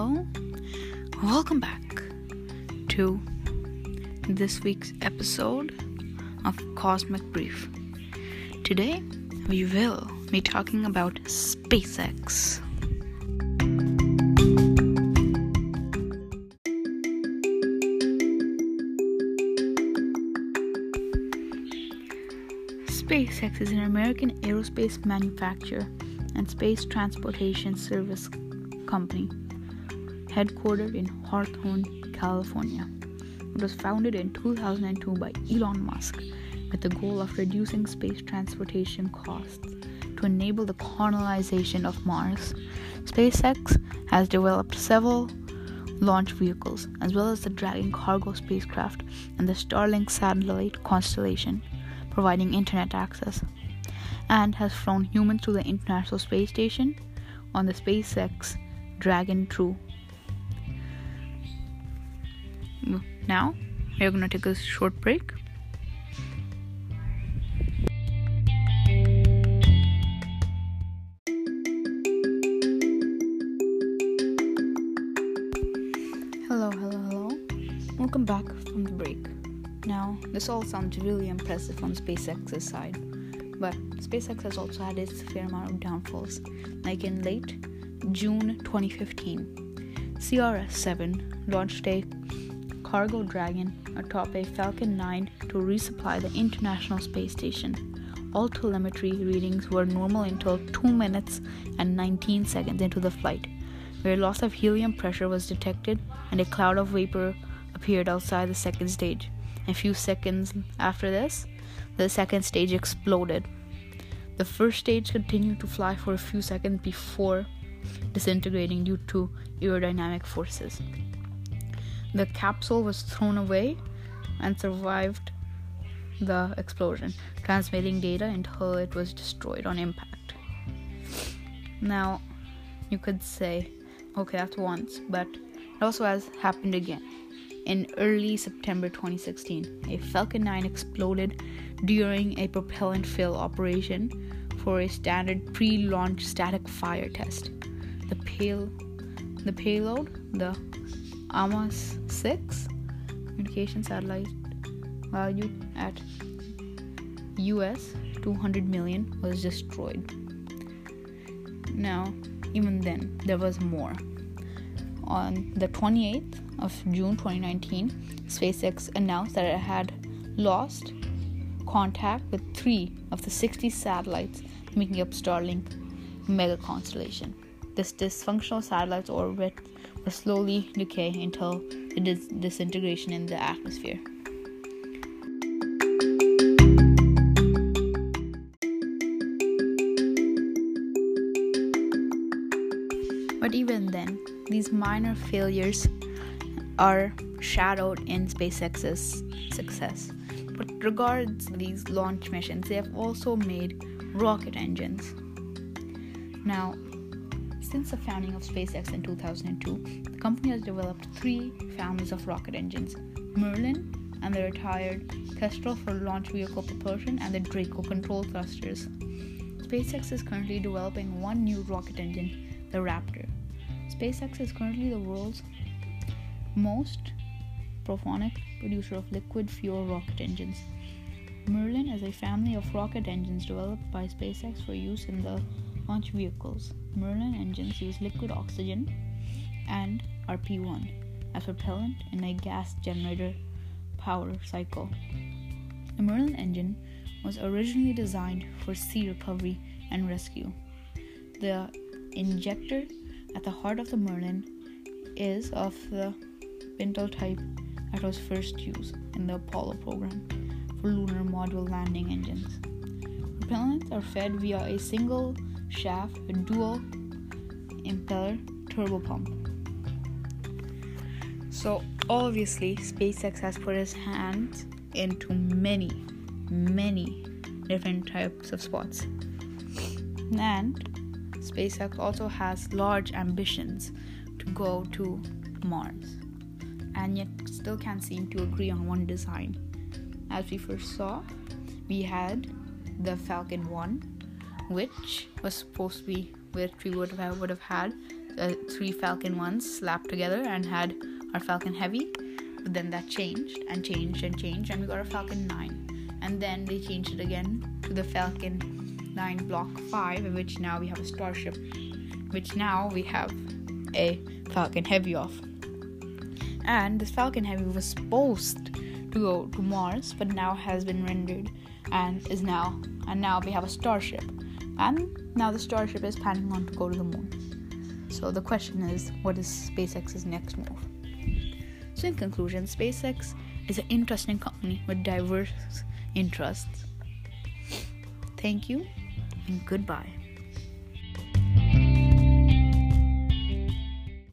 hello. Welcome back to this week's episode of Cosmic Brief. Today, we will be talking about SpaceX. SpaceX is an American aerospace manufacturer and space transportation service company headquartered in Hawthorne, California. It was founded in 2002 by Elon Musk with the goal of reducing space transportation costs to enable the colonization of Mars. SpaceX has developed several launch vehicles, as well as the Dragon cargo spacecraft and the Starlink satellite constellation, providing internet access, and has flown humans to the International Space Station on the SpaceX Dragon 2 now. We're gonna take a short break. Hello hello hello. Welcome back from the break. Now this all sounds really impressive on spacex's side but spacex has also had its fair amount of downfalls like in late june 2015 crs7 launched a Cargo Dragon atop a Falcon 9 to resupply the International Space Station. All telemetry readings were normal until 2 minutes and 19 seconds into the flight, where loss of helium pressure was detected and a cloud of vapor appeared outside the second stage. A few seconds after this, the second stage exploded. The first stage continued to fly for a few seconds before disintegrating due to aerodynamic forces. The capsule was thrown away and survived the explosion, transmitting data until it was destroyed on impact. Now, you could say, okay, that's once, but it also has happened again. In early September 2016, a Falcon 9 exploded during a propellant fill operation for a standard pre-launch static fire test. The pale the payload, the AMOS 6 communication satellite valued at US 200 million was destroyed. Now, even then, there was more. On the 28th of June 2019, SpaceX announced that it had lost contact with three of the 60 satellites making up Starlink mega constellation. This dysfunctional satellite's orbit slowly decay until the dis- disintegration in the atmosphere. But even then, these minor failures are shadowed in SpaceX's success. But regards these launch missions, they have also made rocket engines. Now, since the founding of SpaceX in 2002, the company has developed three families of rocket engines Merlin and the retired Kestrel for launch vehicle propulsion and the Draco control thrusters. SpaceX is currently developing one new rocket engine, the Raptor. SpaceX is currently the world's most prophonic producer of liquid fuel rocket engines. Merlin is a family of rocket engines developed by SpaceX for use in the launch vehicles. Merlin engines use liquid oxygen and RP1 as propellant in a gas generator power cycle. The Merlin engine was originally designed for sea recovery and rescue. The injector at the heart of the Merlin is of the Pintle type that was first used in the Apollo program for lunar module landing engines. Propellants are fed via a single shaft with dual impeller turbopump. So, obviously, SpaceX has put his hands into many, many different types of spots. And SpaceX also has large ambitions to go to Mars, and yet still can't seem to agree on one design. As we first saw, we had the Falcon 1 which was supposed to be where we would have would have had uh, three Falcon 1s slapped together and had our Falcon Heavy. But then that changed and changed and changed, and we got a Falcon 9. And then they changed it again to the Falcon 9 Block 5, in which now we have a Starship, which now we have a Falcon Heavy off. And this Falcon Heavy was supposed to go to Mars, but now has been rendered and is now and now we have a starship. And now the starship is planning on to go to the moon. So the question is, what is SpaceX's next move? So in conclusion, SpaceX is an interesting company with diverse interests. Thank you and goodbye.